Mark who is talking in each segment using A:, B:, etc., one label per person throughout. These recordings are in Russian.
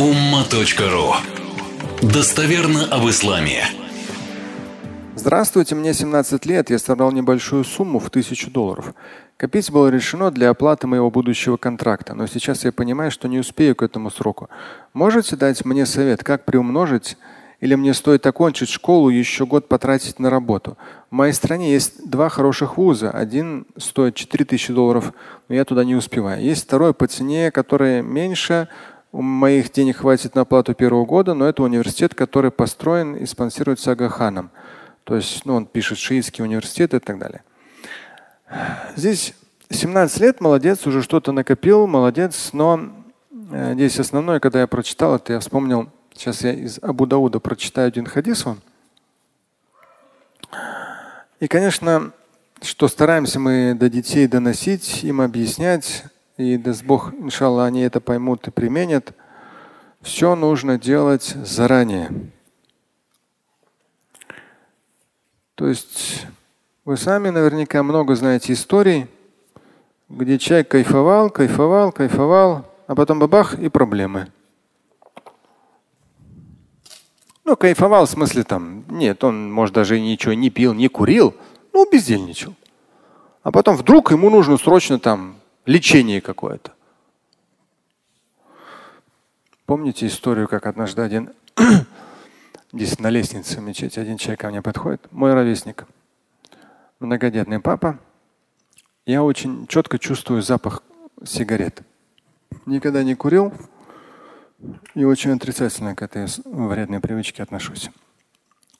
A: umma.ru Достоверно об исламе.
B: Здравствуйте, мне 17 лет, я собрал небольшую сумму в тысячу долларов. Копить было решено для оплаты моего будущего контракта, но сейчас я понимаю, что не успею к этому сроку. Можете дать мне совет, как приумножить или мне стоит окончить школу и еще год потратить на работу? В моей стране есть два хороших вуза. Один стоит 4000 долларов, но я туда не успеваю. Есть второй по цене, который меньше, моих денег хватит на оплату первого года, но это университет, который построен и спонсируется Агаханом. То есть ну, он пишет шиитский университет и так далее. Здесь 17 лет, молодец, уже что-то накопил, молодец, но э, здесь основное, когда я прочитал это, я вспомнил, сейчас я из Абу Дауда прочитаю один хадис вам. И, конечно, что стараемся мы до детей доносить, им объяснять, и даст Бог, иншалла, они это поймут и применят. Все нужно делать заранее. То есть вы сами наверняка много знаете историй, где человек кайфовал, кайфовал, кайфовал, а потом бабах и проблемы. Ну, кайфовал в смысле там, нет, он, может, даже ничего не пил, не курил, ну, бездельничал. А потом вдруг ему нужно срочно там лечение какое-то. Помните историю, как однажды один здесь на лестнице в мечети один человек ко мне подходит, мой ровесник, многодетный папа. Я очень четко чувствую запах сигарет. Никогда не курил и очень отрицательно к этой вредной привычке отношусь.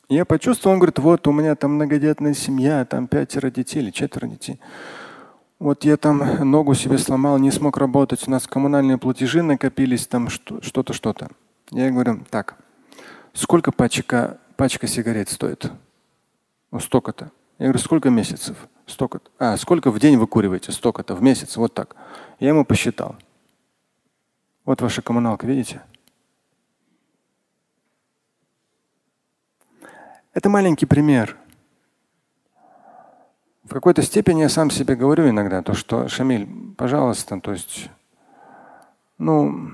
B: Я почувствовал, он говорит, вот у меня там многодетная семья, там пятеро детей или четверо детей. Вот я там ногу себе сломал, не смог работать, у нас коммунальные платежи накопились, там что-то, что-то. Я говорю, так, сколько пачка, пачка сигарет стоит? Ну, столько-то. Я говорю, сколько месяцев? Столько-то. А, сколько в день вы куриваете? Столько-то. В месяц. Вот так. Я ему посчитал. Вот ваша коммуналка, видите? Это маленький пример. В какой-то степени я сам себе говорю иногда, то, что Шамиль, пожалуйста, то есть, ну,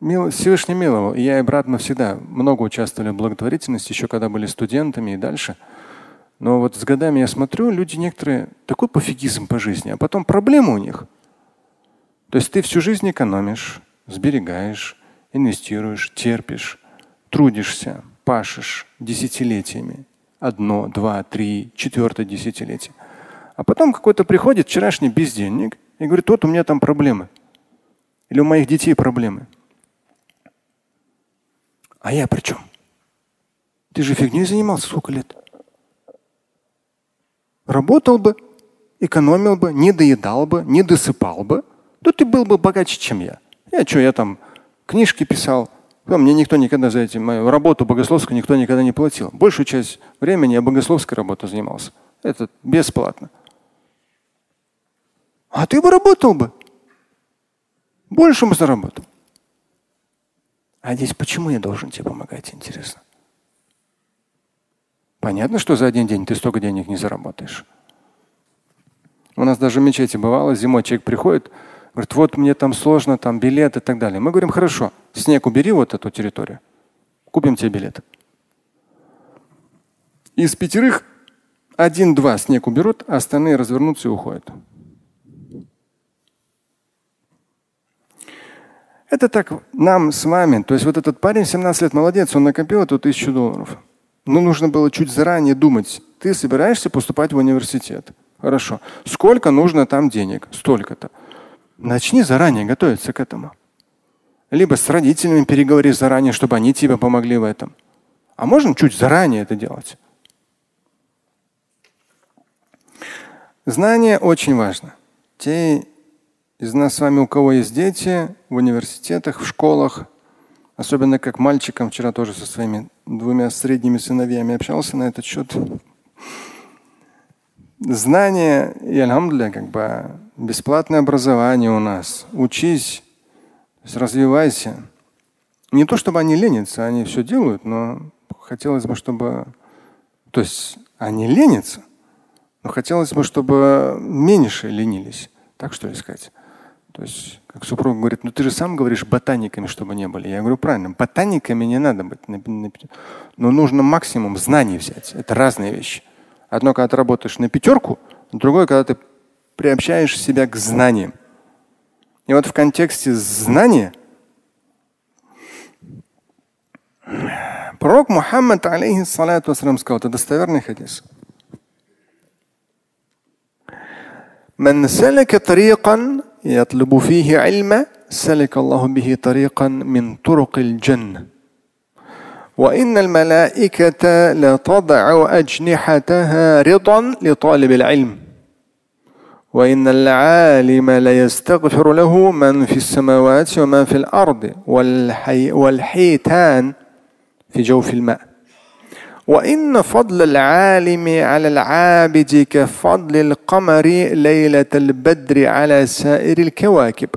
B: мил, Всевышний миловал. И я и брат мы всегда много участвовали в благотворительности, еще когда были студентами и дальше. Но вот с годами я смотрю, люди некоторые такой пофигизм по жизни, а потом проблемы у них. То есть ты всю жизнь экономишь, сберегаешь, инвестируешь, терпишь, трудишься, пашешь десятилетиями одно, два, три, четвертое десятилетие. А потом какой-то приходит вчерашний бездельник и говорит, вот у меня там проблемы. Или у моих детей проблемы. А я при чем? Ты же фигней занимался сколько лет? Работал бы, экономил бы, не доедал бы, не досыпал бы, то ты был бы богаче, чем я. Я что, я там книжки писал, мне никто никогда за этим мою работу богословскую никто никогда не платил. Большую часть времени я богословской работой занимался. Это бесплатно. А ты бы работал бы. Больше бы заработал. А здесь почему я должен тебе помогать, интересно? Понятно, что за один день ты столько денег не заработаешь. У нас даже в мечети бывало, зимой человек приходит, Говорит, вот мне там сложно, там билет и так далее. Мы говорим, хорошо, снег убери вот эту территорию. Купим тебе билет. Из пятерых один-два снег уберут, а остальные развернутся и уходят. Это так нам с вами. То есть вот этот парень 17 лет, молодец, он накопил эту тысячу долларов. Но нужно было чуть заранее думать. Ты собираешься поступать в университет. Хорошо. Сколько нужно там денег? Столько-то. Начни заранее готовиться к этому. Либо с родителями переговори заранее, чтобы они тебе помогли в этом. А можем чуть заранее это делать. Знание очень важно. Те из нас с вами, у кого есть дети в университетах, в школах, особенно как мальчикам, вчера тоже со своими двумя средними сыновьями общался на этот счет. Знание и альхамдуля, как бы бесплатное образование у нас. Учись, развивайся. Не то чтобы они ленятся, они все делают, но хотелось бы, чтобы… То есть они ленятся, но хотелось бы, чтобы меньше ленились. Так что ли сказать? То есть, как супруг говорит, ну ты же сам говоришь ботаниками, чтобы не были. Я говорю, правильно, ботаниками не надо быть. Но нужно максимум знаний взять. Это разные вещи. Одно, когда ты работаешь на пятерку, другое, когда ты приобщаешь себя к знаниям. И вот в контексте знания пророк Мухаммад, алейхиссалату сказал, это достоверный хадис. من سلك طريقا يطلب فيه علما سلك الله به طريقا من طرق الجنه وان الملائكه لتضع اجنحتها رضا لطالب العلم وإن العالم ليستغفر له من في السماوات ومن في الأرض والحي والحيتان في جوف الماء. وإن فضل العالم على العابد كفضل القمر ليلة البدر على سائر الكواكب.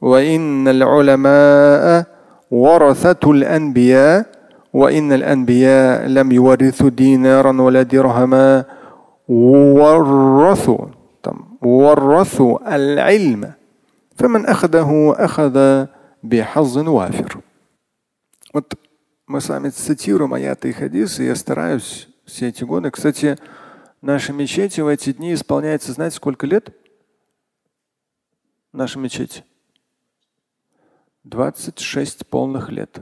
B: وإن العلماء ورثة الأنبياء وإن الأنبياء لم يورثوا دينارا ولا درهما ورثوا ورثوا العلم فمن أخذه أخذ بحظ وافر Мы с вами цитируем аяты и хадисы. Я стараюсь все эти годы. Кстати, наша мечети в эти дни исполняется, знаете, сколько лет? Наша мечеть. 26 полных лет.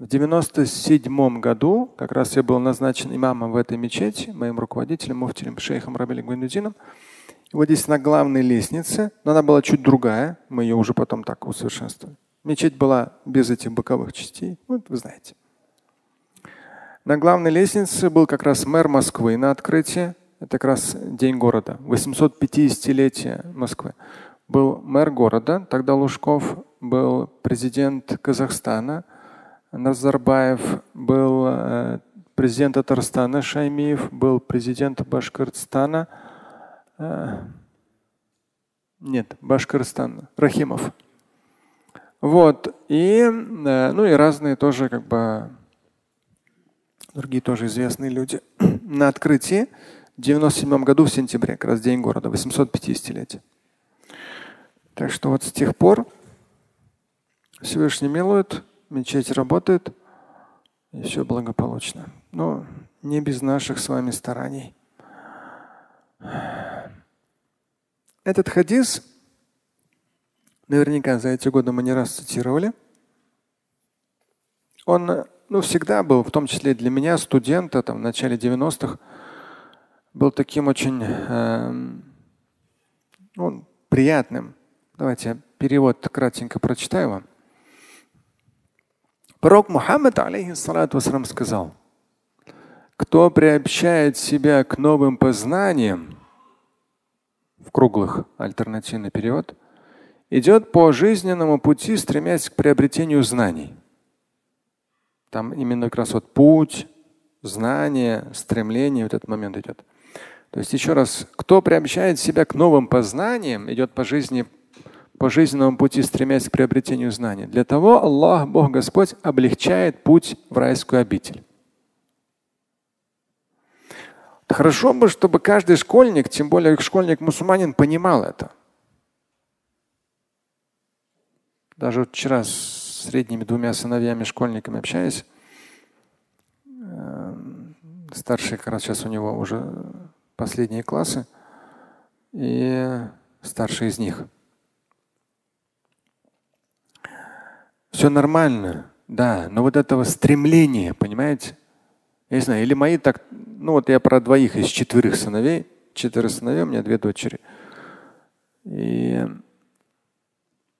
B: В 97 году, как раз я был назначен имамом в этой мечети, моим руководителем, муфтилем, шейхом Рабелем Гвиндудином. И вот здесь на главной лестнице, но она была чуть другая, мы ее уже потом так усовершенствовали. Мечеть была без этих боковых частей. Вот вы знаете. На главной лестнице был как раз мэр Москвы на открытии. Это как раз день города, 850-летие Москвы. Был мэр города, тогда Лужков, был президент Казахстана, Назарбаев, был э, президент Татарстана Шаймиев, был президент Башкортостана. Э, нет, Башкортостана, Рахимов. Вот. И, э, ну и разные тоже как бы другие тоже известные люди. На открытии в 97 году в сентябре, как раз день города, 850-летие. Так что вот с тех пор Всевышний милует, мечеть работает, и все благополучно. Но не без наших с вами стараний. Этот хадис наверняка за эти годы мы не раз цитировали. Он ну, всегда был, в том числе для меня, студента там, в начале 90-х, был таким очень э, ну, приятным. Давайте я перевод кратенько прочитаю вам. Пророк Мухаммад, алейхиссалату сказал, кто приобщает себя к новым познаниям, в круглых альтернативный перевод – идет по жизненному пути, стремясь к приобретению знаний. Там именно как раз вот путь, знание, стремление, вот этот момент идет. То есть еще раз, кто приобщает себя к новым познаниям, идет по жизни, по жизненному пути, стремясь к приобретению знаний. Для того Аллах, Бог Господь, облегчает путь в райскую обитель. Хорошо бы, чтобы каждый школьник, тем более школьник-мусульманин, понимал это. Даже вчера с средними двумя сыновьями школьниками общаюсь. Эм, старший как раз сейчас у него уже последние классы. И старший из них. Все нормально, да, но вот этого стремления, понимаете? Я не знаю, или мои так, ну вот я про двоих из четверых сыновей, четыре сыновей, у меня две дочери. И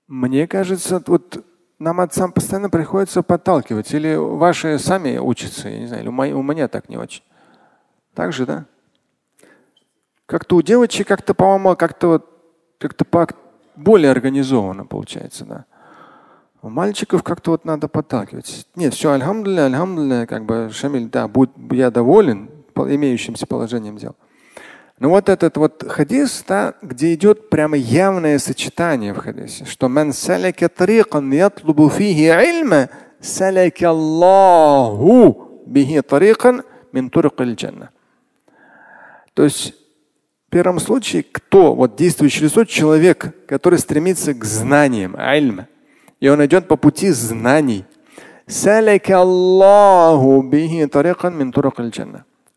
B: мне кажется, вот нам отцам постоянно приходится подталкивать. Или ваши сами учатся, я не знаю, или у меня так не очень. Так же, да? Как-то у девочек как-то, по-моему, как-то вот как-то более организованно получается, да. У мальчиков как-то вот надо подталкивать. Нет, все, альхамдулля, альхамдулля, как бы Шамиль, да, будь я доволен имеющимся положением дел. Ну вот этот вот хадис, да, где идет прямо явное сочетание в хадисе, что man salaka tariqan yatlубу фихи ilma salaka Аллаху бихи tariqan min turuq janna. То есть В первом случае, кто? Вот действующее лицо – человек, который стремится к знаниям, альм. И он идет по пути знаний.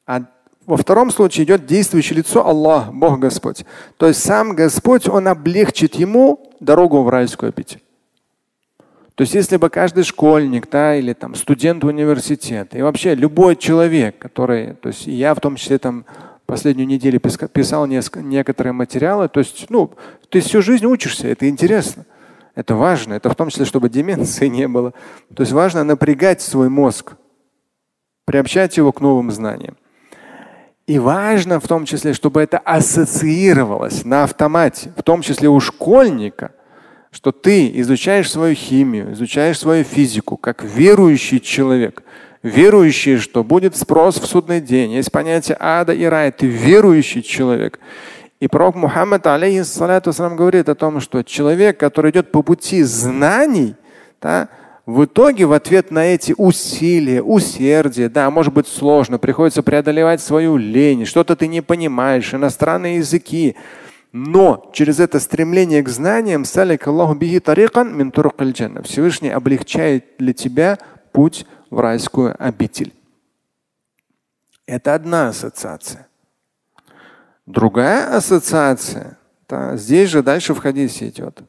B: А во втором случае идет действующее лицо Аллах, Бог Господь. То есть сам Господь, Он облегчит ему дорогу в райскую обитель. То есть если бы каждый школьник да, или там, студент университета и вообще любой человек, который, то есть я в том числе там последнюю неделю писал некоторые материалы, то есть ну, ты всю жизнь учишься, это интересно. Это важно. Это в том числе, чтобы деменции не было. То есть важно напрягать свой мозг, приобщать его к новым знаниям. И важно в том числе, чтобы это ассоциировалось на автомате, в том числе у школьника, что ты изучаешь свою химию, изучаешь свою физику, как верующий человек. Верующий, что будет спрос в судный день. Есть понятие ада и рая. Ты верующий человек. И пророк Мухаммад, алейхиссалату говорит о том, что человек, который идет по пути знаний, да, в итоге в ответ на эти усилия, усердие, да, может быть сложно, приходится преодолевать свою лень, что-то ты не понимаешь, иностранные языки. Но через это стремление к знаниям Всевышний облегчает для тебя путь в райскую обитель. Это одна ассоциация. Другая ассоциация, да, здесь же дальше в хадисе идет.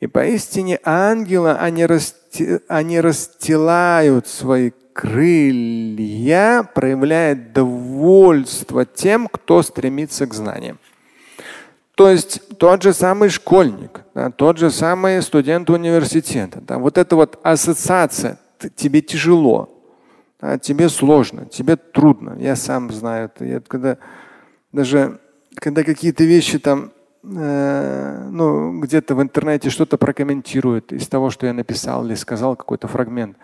B: И поистине ангелы, они, расти, они расстилают свои крылья, проявляя довольство тем, кто стремится к знаниям. То есть тот же самый школьник, да, тот же самый студент университета, да, вот эта вот ассоциация, тебе тяжело, да, тебе сложно, тебе трудно. Я сам знаю это. Я, когда даже когда какие-то вещи там э, ну, где-то в интернете что-то прокомментируют из того, что я написал или сказал какой-то фрагмент.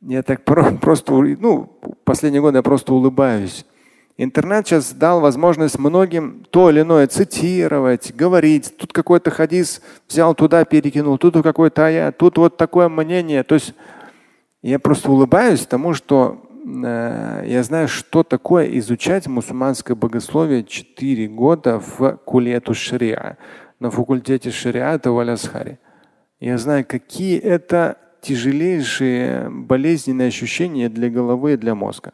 B: Я так про просто, ну, последние годы я просто улыбаюсь. Интернет сейчас дал возможность многим то или иное цитировать, говорить. Тут какой-то хадис взял туда, перекинул, тут какой-то аят, тут вот такое мнение. То есть я просто улыбаюсь тому, что э, я знаю, что такое изучать мусульманское богословие 4 года в кулету шариа, на факультете шариата в Алясхаре. Я знаю, какие это тяжелейшие болезненные ощущения для головы и для мозга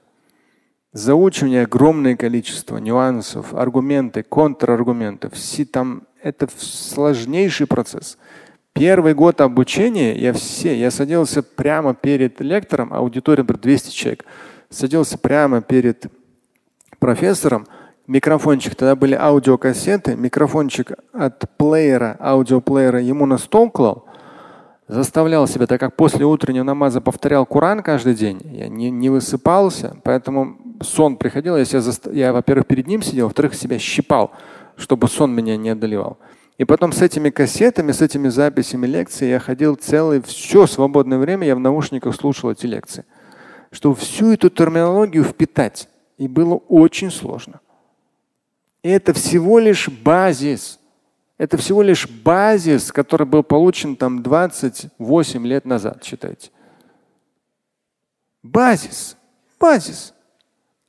B: заучивание огромное количество нюансов, аргументы, контраргументы. Все там это сложнейший процесс. Первый год обучения я все, я садился прямо перед лектором, аудитория 200 человек, садился прямо перед профессором, микрофончик, тогда были аудиокассеты, микрофончик от плеера, аудиоплеера ему на стол клал, заставлял себя, так как после утреннего намаза повторял Куран каждый день, я не, не высыпался, поэтому сон приходил, я, себя заст... я во-первых, перед ним сидел, во-вторых, себя щипал, чтобы сон меня не одолевал. И потом с этими кассетами, с этими записями лекций я ходил целое, все свободное время я в наушниках слушал эти лекции. Чтобы всю эту терминологию впитать. И было очень сложно. И это всего лишь базис. Это всего лишь базис, который был получен там 28 лет назад, считайте. Базис. Базис.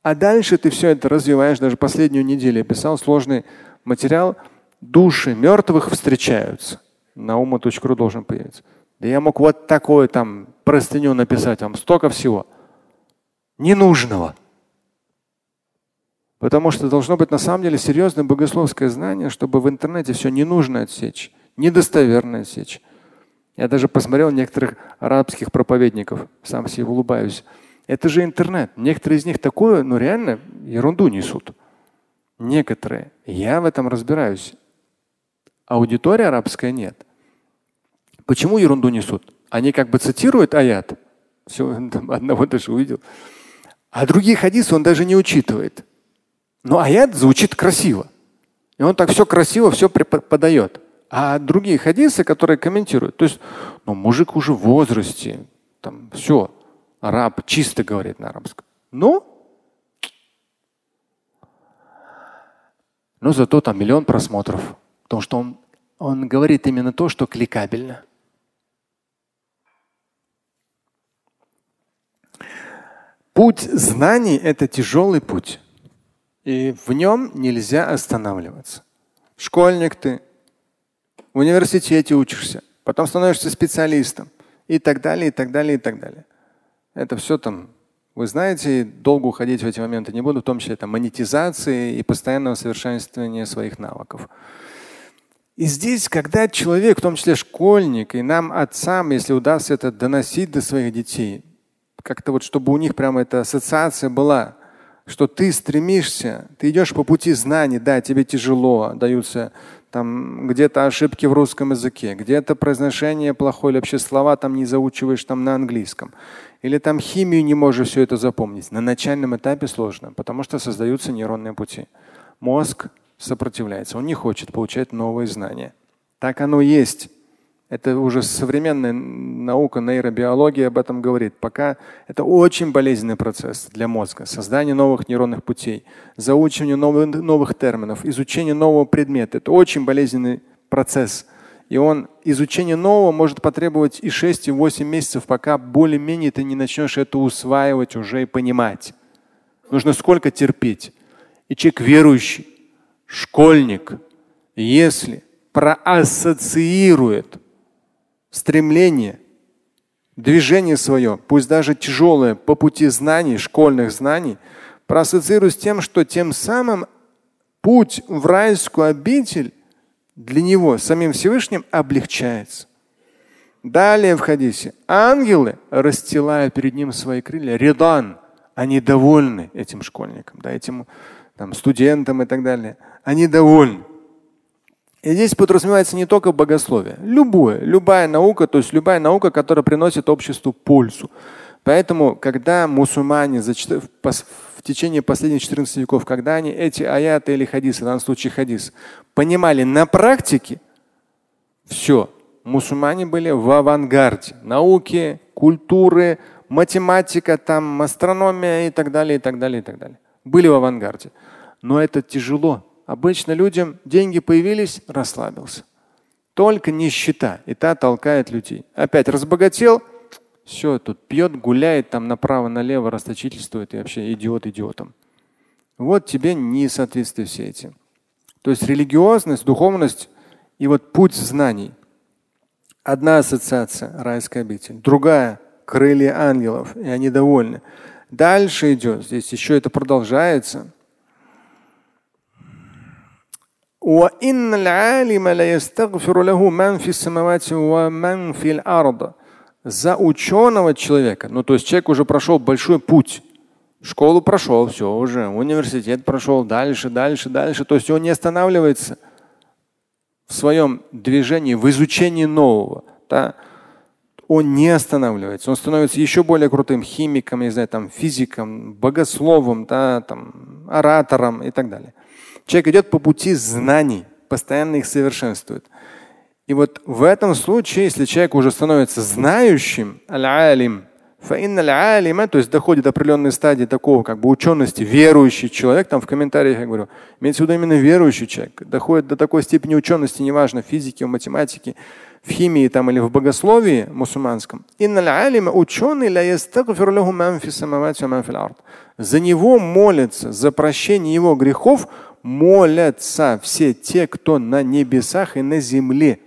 B: А дальше ты все это развиваешь. Даже последнюю неделю я писал сложный материал. Души мертвых встречаются. На ума.ру должен появиться. Да я мог вот такое там простыню написать, вам столько всего. Ненужного. Потому что должно быть на самом деле серьезное богословское знание, чтобы в интернете все ненужное отсечь, недостоверное отсечь. Я даже посмотрел некоторых арабских проповедников, сам себе улыбаюсь. Это же интернет. Некоторые из них такое, ну реально ерунду несут. Некоторые. Я в этом разбираюсь. Аудитория арабская нет. Почему ерунду несут? Они как бы цитируют аят. Все, одного даже увидел. А другие хадисы он даже не учитывает. Но аят звучит красиво. И он так все красиво, все преподает. А другие хадисы, которые комментируют, то есть, ну, мужик уже в возрасте, там все, раб чисто говорит на арабском. Но но зато там миллион просмотров. Потому что он, он говорит именно то, что кликабельно. Путь знаний – это тяжелый путь. И в нем нельзя останавливаться. Школьник ты, в университете учишься, потом становишься специалистом и так далее, и так далее, и так далее. Это все там, вы знаете, долго уходить в эти моменты не буду, в том числе это монетизации и постоянного совершенствования своих навыков. И здесь, когда человек, в том числе школьник, и нам, отцам, если удастся это доносить до своих детей, как-то вот, чтобы у них прямо эта ассоциация была, что ты стремишься, ты идешь по пути знаний, да, тебе тяжело, даются там где-то ошибки в русском языке, где-то произношение плохое, или вообще слова там не заучиваешь там на английском. Или там химию не можешь все это запомнить. На начальном этапе сложно, потому что создаются нейронные пути. Мозг сопротивляется, он не хочет получать новые знания. Так оно есть. Это уже современная наука, нейробиология об этом говорит. Пока это очень болезненный процесс для мозга. Создание новых нейронных путей, заучивание новых, новых терминов, изучение нового предмета. Это очень болезненный процесс. И он, изучение нового может потребовать и 6, и 8 месяцев, пока более-менее ты не начнешь это усваивать уже и понимать. Нужно сколько терпеть. И человек верующий, школьник, если проассоциирует стремление, движение свое, пусть даже тяжелое, по пути знаний, школьных знаний, проассоциируй с тем, что тем самым путь в райскую обитель для него самим Всевышним облегчается. Далее в хадисе ангелы расстилают перед ним свои крылья. Редан, они довольны этим школьникам, да, этим там, студентам и так далее. Они довольны. И здесь подразумевается не только богословие, любое, любая наука, то есть любая наука, которая приносит обществу пользу. Поэтому, когда мусульмане в течение последних 14 веков, когда они эти аяты или хадисы, в данном случае хадис, понимали на практике, все, мусульмане были в авангарде науки, культуры, математика, там, астрономия и так далее, и так далее, и так далее. Были в авангарде. Но это тяжело. Обычно людям деньги появились, расслабился. Только нищета, и та толкает людей. Опять разбогател, все, тут пьет, гуляет там направо-налево, расточительствует и вообще идиот идиотом. Вот тебе несоответствие все эти. То есть религиозность, духовность и вот путь знаний. Одна ассоциация – райская обитель, другая – крылья ангелов, и они довольны. Дальше идет, здесь еще это продолжается – وإن العالم لا يستغفر له من في السماوات ومن في الأرض. за ученого человека, ну то есть человек уже прошел большой путь, школу прошел, все уже, университет прошел, дальше, дальше, дальше. То есть он не останавливается в своем движении, в изучении нового. Да? Он не останавливается, он становится еще более крутым химиком, не знаю, там, физиком, богословом, да, там, оратором и так далее. Человек идет по пути знаний, постоянно их совершенствует. И вот в этом случае, если человек уже становится знающим, аль-алим, то есть доходит до определенной стадии такого как бы учености, верующий человек, там в комментариях я говорю, имеется в виду именно верующий человек, доходит до такой степени учености, неважно, в физике, в математике, в химии там, или в богословии мусульманском. Ученый за него молится, за прощение его грехов молятся все те, кто на небесах и на земле.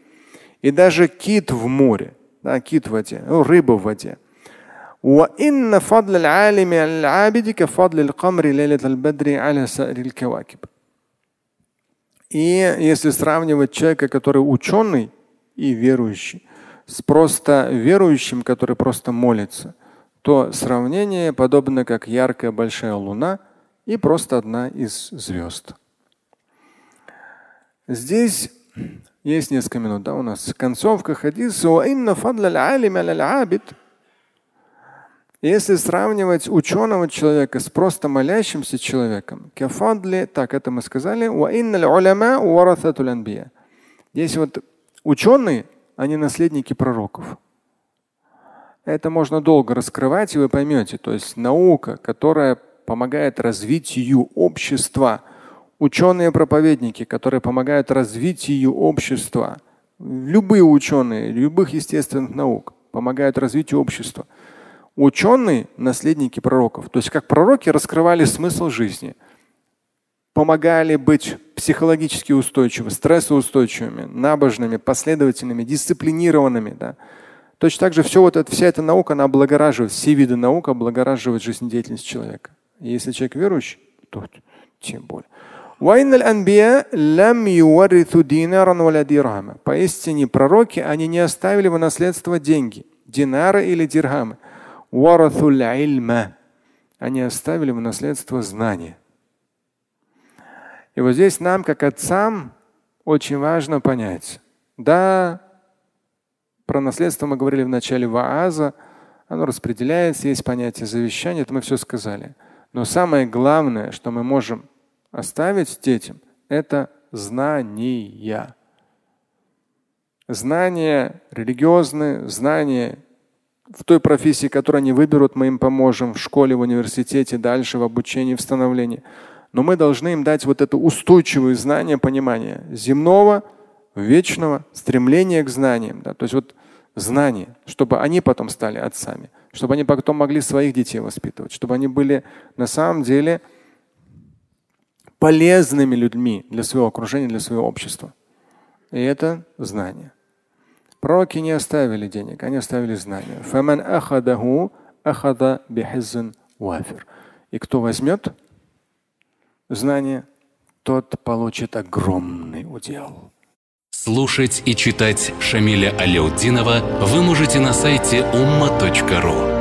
B: И даже кит в море, да, кит в воде, ну, рыба в воде. И если сравнивать человека, который ученый и верующий, с просто верующим, который просто молится, то сравнение подобно как яркая большая луна и просто одна из звезд. Здесь есть несколько минут, да, у нас концовка хадиса. Если сравнивать ученого человека с просто молящимся человеком, так это мы сказали, здесь вот ученые, они наследники пророков. Это можно долго раскрывать, и вы поймете. То есть наука, которая помогает развитию общества – ученые-проповедники, которые помогают развитию общества. Любые ученые, любых естественных наук помогают развитию общества. Ученые – наследники пророков. То есть как пророки раскрывали смысл жизни, помогали быть психологически устойчивыми, стрессоустойчивыми, набожными, последовательными, дисциплинированными. Да. Точно так же все вот это, вся эта наука, она облагораживает, все виды наук облагораживают жизнедеятельность человека. И если человек верующий, то тем более. Поистине пророки, они не оставили в наследство деньги, динары или дирхамы. Они оставили в наследство знания. И вот здесь нам, как отцам, очень важно понять. Да, про наследство мы говорили в начале вааза, оно распределяется, есть понятие завещания, это мы все сказали. Но самое главное, что мы можем оставить детям, это знания. Знания религиозные, знания в той профессии, которую они выберут, мы им поможем в школе, в университете, дальше в обучении, в становлении. Но мы должны им дать вот это устойчивое знание, понимание земного, вечного, стремление к знаниям. Да? То есть вот знание, чтобы они потом стали отцами, чтобы они потом могли своих детей воспитывать, чтобы они были на самом деле полезными людьми для своего окружения, для своего общества. И это знание. Пророки не оставили денег, они оставили знания. И кто возьмет знание, тот получит огромный удел.
A: Слушать и читать Шамиля Аляутдинова вы можете на сайте umma.ru.